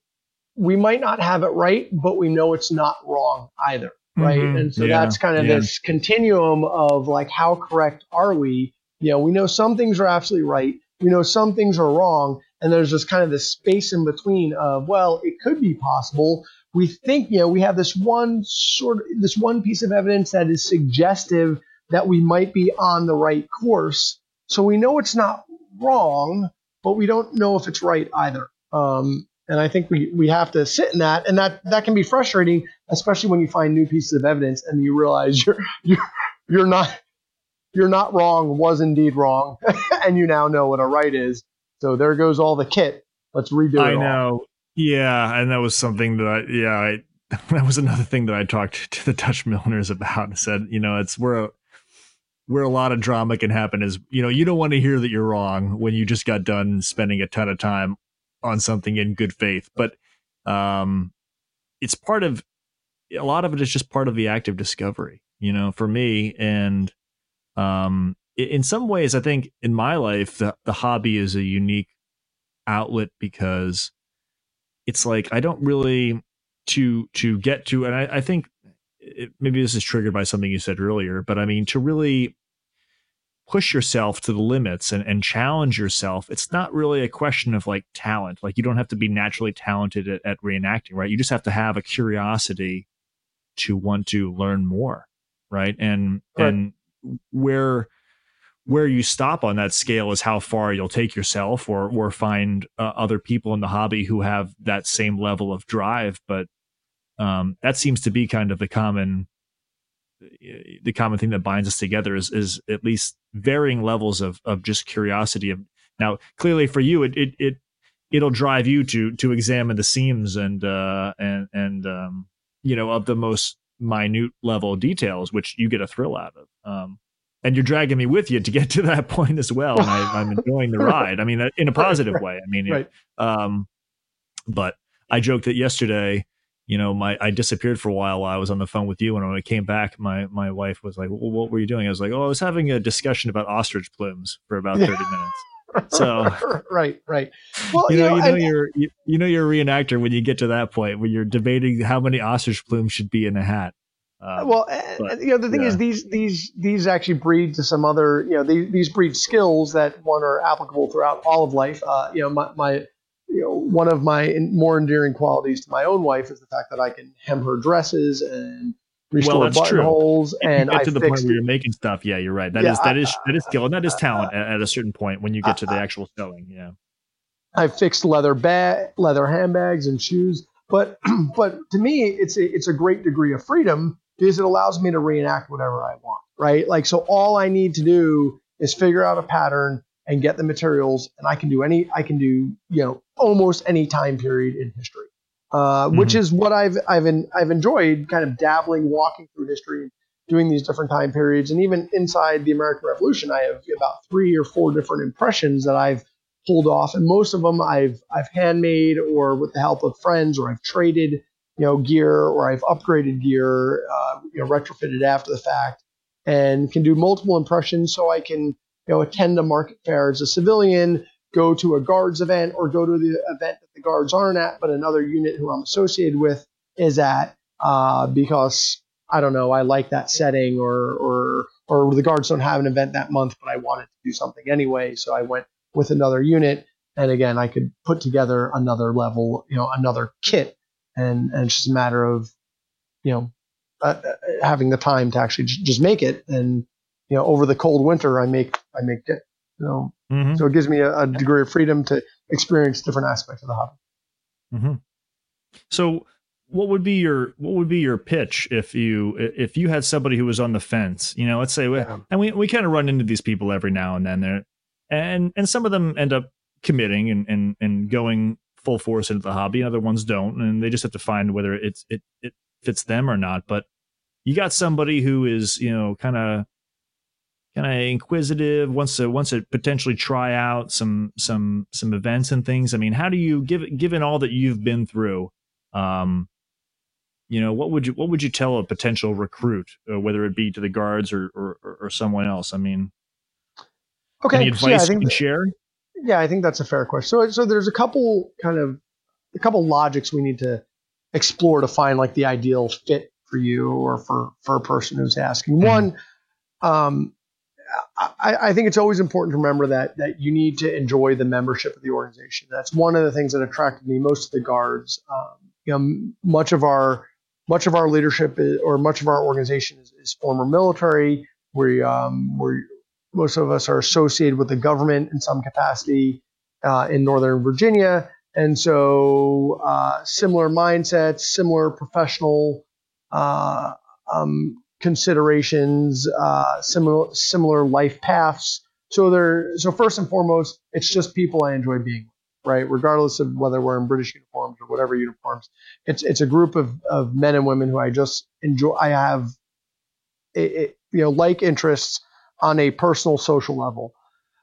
we might not have it right, but we know it's not wrong either, right? Mm-hmm. And so yeah. that's kind of yeah. this continuum of like, how correct are we? You know, we know some things are absolutely right, we know some things are wrong, and there's just kind of this space in between of, well, it could be possible. We think, you know, we have this one sort of this one piece of evidence that is suggestive that we might be on the right course. So we know it's not wrong, but we don't know if it's right either. Um, and I think we, we have to sit in that, and that that can be frustrating, especially when you find new pieces of evidence and you realize you're you're you're not you're not wrong was indeed wrong, and you now know what a right is. So there goes all the kit. Let's redo it. I know. Yeah, and that was something that I yeah I, that was another thing that I talked to the Dutch milliners about. and said, you know, it's we're a, where a lot of drama can happen is you know you don't want to hear that you're wrong when you just got done spending a ton of time on something in good faith. But um it's part of a lot of it is just part of the act of discovery you know for me. And um in some ways i think in my life the, the hobby is a unique outlet because it's like i don't really to to get to and i, I think it, maybe this is triggered by something you said earlier, but I mean, to really push yourself to the limits and, and challenge yourself, it's not really a question of like talent. Like you don't have to be naturally talented at, at reenacting, right? You just have to have a curiosity to want to learn more, right? And right. and where where you stop on that scale is how far you'll take yourself or or find uh, other people in the hobby who have that same level of drive but um, that seems to be kind of the common the common thing that binds us together is is at least varying levels of of just curiosity. Of now clearly for you it it, it it'll drive you to to examine the seams and uh and and um you know of the most minute level details which you get a thrill out of. Um and you're dragging me with you to get to that point as well and I, am enjoying the ride. I mean in a positive way i mean right. um but i joked that yesterday you know, my I disappeared for a while while I was on the phone with you, and when I came back, my my wife was like, well, "What were you doing?" I was like, "Oh, I was having a discussion about ostrich plumes for about thirty minutes." So right, right. Well, you, know, you know, you are you, you, know you're a reenactor when you get to that point when you're debating how many ostrich plumes should be in a hat. Um, well, but, you know, the thing yeah. is, these these these actually breed to some other, you know, these, these breed skills that one are applicable throughout all of life. Uh, you know, my, my you know, one of my more endearing qualities to my own wife is the fact that I can hem her dresses and restore well, buttonholes. And get I to the point where you're making stuff. Yeah, you're right. That yeah, is that is that is skill and that is talent uh, at, a certain point when you get to the actual sewing. Yeah, I fixed leather bag, leather handbags and shoes. But but to me, it's a, it's a great degree of freedom because it allows me to reenact whatever I want. Right. Like so, all I need to do is figure out a pattern and get the materials and I can do any I can do you know almost any time period in history, uh, mm-hmm. which is what I've I've in, I've enjoyed kind of dabbling, walking through history, doing these different time periods, and even inside the American Revolution, I have about three or four different impressions that I've pulled off, and most of them I've I've handmade or with the help of friends or I've traded you know gear or I've upgraded gear, uh, you know retrofitted after the fact, and can do multiple impressions so I can you know, attend a market fair as a civilian, go to a guards event, or go to the event that the guards aren't at, but another unit who I'm associated with is at, uh, because I don't know, I like that setting, or or or the guards don't have an event that month, but I wanted to do something anyway, so I went with another unit, and again, I could put together another level, you know, another kit, and and it's just a matter of, you know, uh, uh having the time to actually j- just make it. And you know, over the cold winter, I make I make know, mm-hmm. so it gives me a, a, degree of freedom to experience different aspects of the hobby. Mm-hmm. So, what would be your what would be your pitch if you if you had somebody who was on the fence? You know, let's say, yeah. and we we kind of run into these people every now and then. There, and and some of them end up committing and and and going full force into the hobby. Other ones don't, and they just have to find whether it's it it fits them or not. But you got somebody who is you know kind of kind of inquisitive, wants to wants to potentially try out some some some events and things. I mean, how do you give given all that you've been through? Um, you know, what would you what would you tell a potential recruit, uh, whether it be to the guards or, or or someone else? I mean, okay, any advice yeah, I think you can share? Yeah, I think that's a fair question. So so there's a couple kind of a couple logics we need to explore to find like the ideal fit for you or for for a person who's asking. Mm-hmm. One, um, I, I, think it's always important to remember that that you need to enjoy the membership of the organization. That's one of the things that attracted me most to the guards. Um, you know, much of our much of our leadership is, or much of our organization is, is former military. We um, we most of us are associated with the government in some capacity uh, in Northern Virginia, and so uh, similar mindsets, similar professional uh, um, considerations, uh, similar similar life paths. So they're so first and foremost, it's just people I enjoy being with, right? Regardless of whether we're in British uniforms or whatever uniforms, it's it's a group of, of men and women who I just enjoy. I have, a, a, you know, like interests on a personal social level.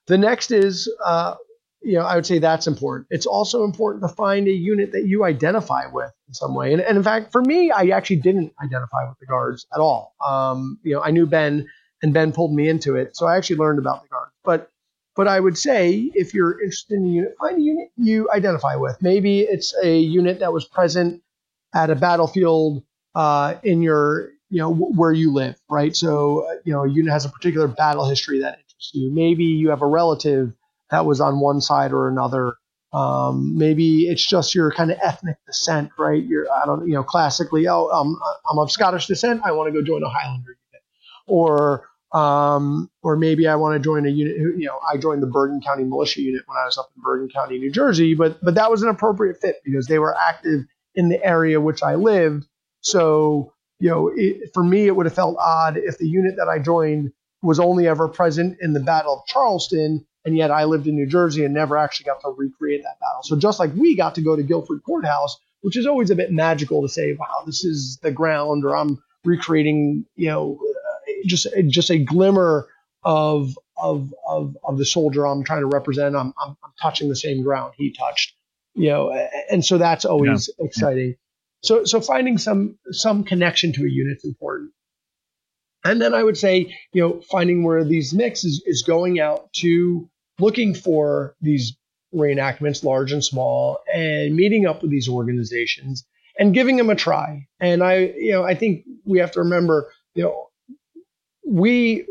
The next is uh, you know, I would say that's important. It's also important to find a unit that you identify with in some way. And, and in fact, for me, I actually didn't identify with the guards at all. Um, you know, I knew Ben, and Ben pulled me into it, so I actually learned about the guards. But but I would say if you're interested in a unit, find a unit you identify with. Maybe it's a unit that was present at a battlefield uh, in your you know where you live, right? So uh, you know, a unit has a particular battle history that interests you. Maybe you have a relative that was on one side or another. Um, maybe it's just your kind of ethnic descent, right? You're, I don't, you know, classically, oh, um, I'm of Scottish descent. I want to go join a Highlander unit, or, um, or maybe I want to join a unit. You know, I joined the Bergen County Militia Unit when I was up in Bergen County, New Jersey, but but that was an appropriate fit because they were active in the area which I lived. So, you know, it, for me, it would have felt odd if the unit that I joined was only ever present in the Battle of Charleston and yet I lived in New Jersey and never actually got to recreate that battle. So just like we got to go to Guilford Courthouse, which is always a bit magical to say, wow, this is the ground, or I'm recreating, you know, uh, just just a glimmer of of of of the soldier I'm trying to represent. I'm I'm, I'm touching the same ground he touched, you know, and so that's always yeah. exciting. So so finding some some connection to a unit is important. And then I would say, you know, finding where these mix is, is going out to looking for these reenactments, large and small, and meeting up with these organizations and giving them a try. And I, you know, I think we have to remember, you know, we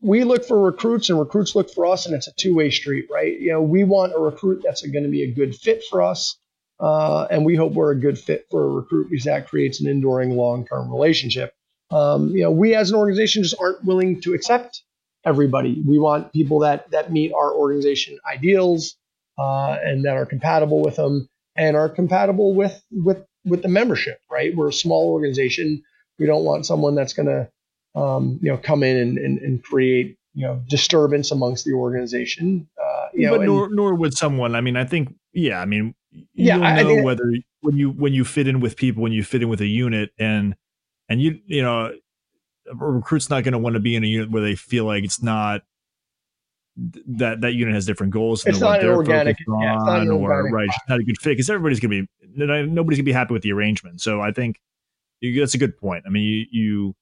we look for recruits and recruits look for us, and it's a two way street, right? You know, we want a recruit that's going to be a good fit for us. Uh, and we hope we're a good fit for a recruit because that creates an enduring long term relationship. Um, you know, we as an organization just aren't willing to accept everybody. We want people that that meet our organization ideals uh, and that are compatible with them and are compatible with with with the membership. Right? We're a small organization. We don't want someone that's going to um, you know come in and, and, and, create you know disturbance amongst the organization. Uh, you but know, nor and, nor would someone. I mean, I think yeah. I mean, you yeah, know I, whether when you when you fit in with people, when you fit in with a unit, and and you you know a recruit's not going to want to be in a unit where they feel like it's not that that unit has different goals. It's not, an organic, yeah, it's not an or, organic. Right, it's not a good fit because everybody's going to be nobody's going to be happy with the arrangement. So I think you, that's a good point. I mean, you, you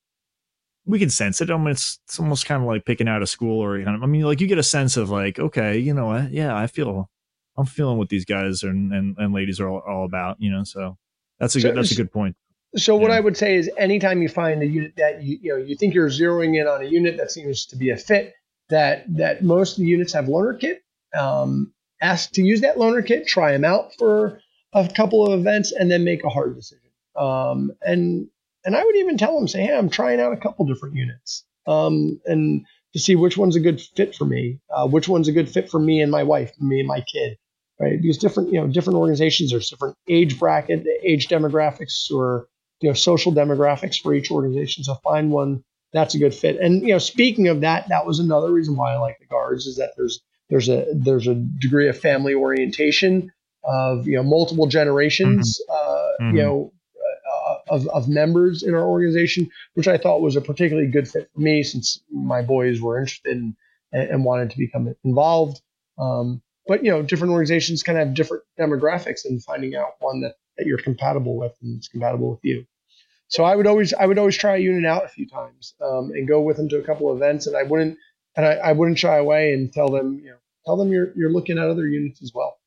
we can sense it. I mean, it's, it's almost kind of like picking out a school or kind of. I mean, like you get a sense of like, okay, you know what? Yeah, I feel I'm feeling what these guys and and, and ladies are all, all about. You know, so that's a so, good that's a good point. So what I would say is anytime you find a unit that you you know you think you're zeroing in on a unit that seems to be a fit, that that most of the units have loaner kit. Um, ask to use that loaner kit, try them out for a couple of events, and then make a hard decision. Um, and and I would even tell them, say, hey, I'm trying out a couple different units, um, and to see which one's a good fit for me, uh, which one's a good fit for me and my wife, me and my kid, right? These different you know different organizations, there's different age bracket, age demographics, or you know social demographics for each organization. So find one that's a good fit. And you know, speaking of that, that was another reason why I like the guards is that there's there's a there's a degree of family orientation of you know multiple generations, mm-hmm. Uh, mm-hmm. you know. Uh, of, of members in our organization, which I thought was a particularly good fit for me since my boys were interested in, and, and wanted to become involved. Um, but you know, different organizations kind of have different demographics, and finding out one that that you're compatible with and it's compatible with you. so I would always I would always try a unit out a few times um, and go with them to a couple of events, and I wouldn't and I, I wouldn't shy away and tell them you know tell them you're you're looking at other units as well.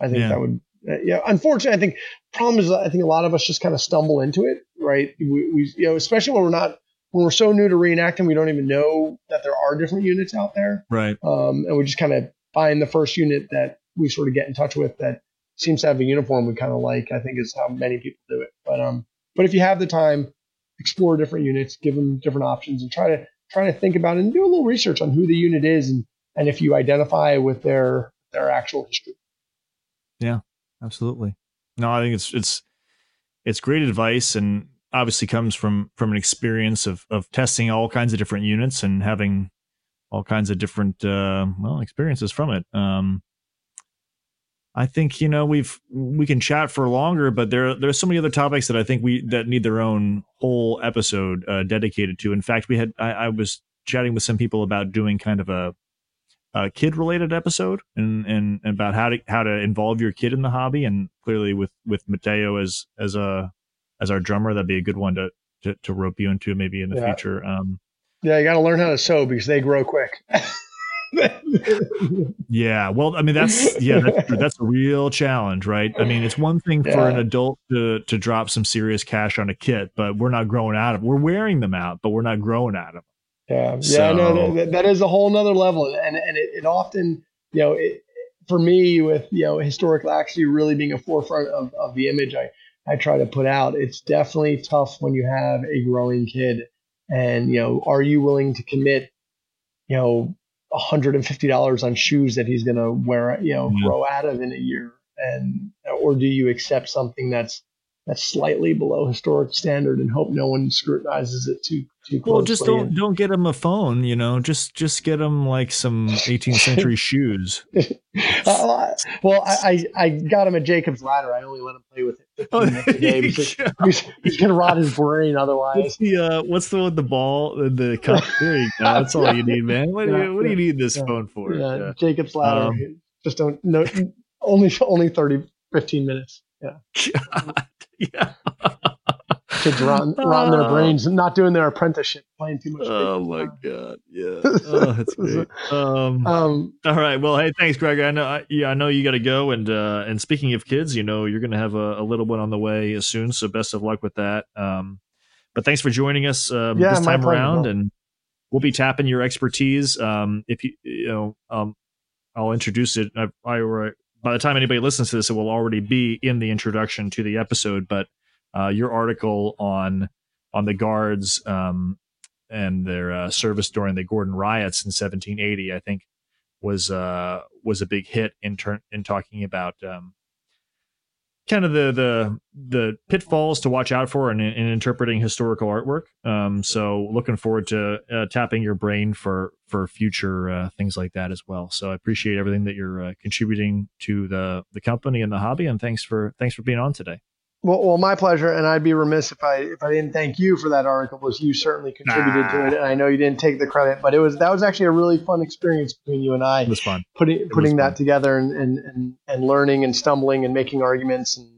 I think Yeah. that would uh, yeah. Unfortunately, I think problem is I think a lot of us just kind of stumble into it, right? We, we you know especially when we're not when we're so new to reenacting, we don't even know that there are different units out there, Right. um, and we just kind of find the first unit that we sort of get in touch with that seems to have a uniform we kind of like. I think is how many people do it. But um, but if you have the time, explore different units, give them different options, and try to try to think about it and do a little research on who the unit is and and if you identify with their their actual history. Yeah, absolutely. No, I think it's it's it's great advice and obviously comes from from an experience of of testing all kinds of different units and having all kinds of different uh well experiences from it. Um I think you know we've we can chat for longer, but there there's so many other topics that I think we that need their own whole episode uh, dedicated to. In fact, we had I, I was chatting with some people about doing kind of a a kid related episode and, and and about how to how to involve your kid in the hobby and clearly with with Mateo as as a as our drummer that'd be a good one to to, to rope you into maybe in the Yeah. future um Yeah, you got to learn how to sew because they grow quick. yeah well i mean that's yeah that's true. that's a real challenge right i mean it's one thing for an adult to to drop some serious cash on a kit but we're not growing out of it. we're wearing them out but we're not growing out of them Yeah, yeah, no, that, that is a whole nother level, and and it, it often, you know, it, for me with you know historical actually really being a forefront of, of the image I I try to put out, it's definitely tough when you have a growing kid, and you know, are you willing to commit, you know, hundred and fifty dollars on shoes that he's gonna wear, you know, Yeah. grow out of in a year, and or do you accept something that's that's slightly below historic standard and hope no one scrutinizes it too too closely? well just don't and- don't get him a phone you know just just get him like some 18th century shoes Uh, well, I, I I got him a Jacob's ladder. I only let him play with it 15 minutes a day because he's, he's gonna rot his brain otherwise. What's the uh, what's the one the ball the cup? There you go. That's all you need, man. What do you what do you need this yeah, phone for? Yeah, Yeah. Jacob's ladder. Um, Just don't no only only 30, 15 minutes. Yeah, God, yeah. kids rotting, rotting their Oh. brains, not doing their apprenticeship, playing too much. Oh my god. Yeah. Oh, that's great. Um, Um, all right. Well, hey, thanks, Greg. I know. I, yeah, I know you got to go. And uh, and speaking of kids, you know, you're going to have a, a little one on the way soon. So best of luck with that. Um, but thanks for joining us um, Yeah, this time around, and we'll be tapping your expertise. Um, if you you know, um, I'll introduce it. I, I by the time anybody listens to this, it will already be in the introduction to the episode. But uh, your article on on the guards um, and their uh, service during the Gordon riots in 1780, I think, was uh, was a big hit in turn in talking about um, kind of the the the pitfalls to watch out for in, in interpreting historical artwork. Um, so looking forward to uh, tapping your brain for for future uh, things like that as well. So I appreciate everything that you're uh, contributing to the the company and the hobby, and thanks for thanks for being on today. Well, well, my pleasure, and I'd be remiss if I if I didn't thank you for that article, because you certainly contributed to it, ah. and I know you didn't take the credit, but it was that was actually a really fun experience between you and I. It was fun. putting putting that fun. together and, and and and learning and stumbling and making arguments and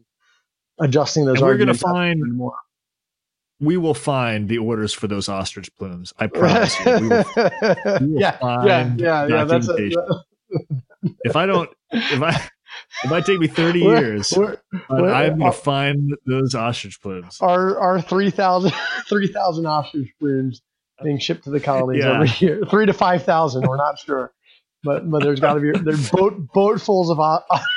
adjusting those And we're gonna arguments. as we find- more. We will find the orders for those ostrich plumes. I promise you. We will, we will yeah, yeah, yeah, yeah. That's a, documentation. if I don't, if I, it might take me thirty we're- years, we're- but we're- I'm gonna find those ostrich plumes. our our 3,000 3,000 ostrich plumes being shipped to the colonies Yeah. every year. Three to five thousand. We're not sure, but but there's got to be there's boat boatfuls of ostrich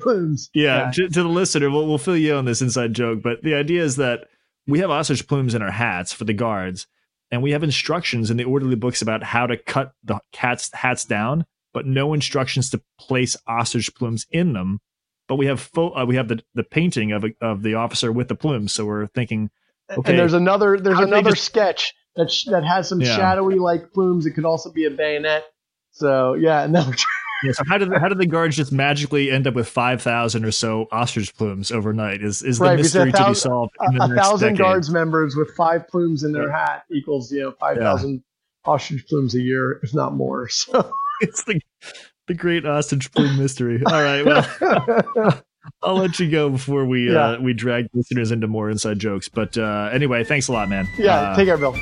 plumes. Yeah, To, to the listener, we'll, we'll fill you in on this inside joke, but the idea is that we have ostrich plumes in our hats for the guards, and we have instructions in the orderly books about how to cut the cats hats down, but no instructions to place ostrich plumes in them. But we have fo- uh, we have the, the painting of a, of the officer with the plumes, so we're thinking, Okay. And there's another there's How do they another just- sketch that sh- that has some Yeah. shadowy like plumes. It could also be a bayonet. So yeah, and then yeah, so how did the, how did the guards just magically end up with five thousand or so ostrich plumes overnight? Is is the Right, mystery to be solved a, in a thousand decade? guards members with five plumes in their hat equals you know five thousand ostrich plumes a year, if not more. So It's the the great ostrich plume mystery. All right, well. I'll let you go before we Yeah. uh, we drag listeners into more inside jokes. But uh, anyway, thanks a lot, man. Yeah, Uh, take care, Bill.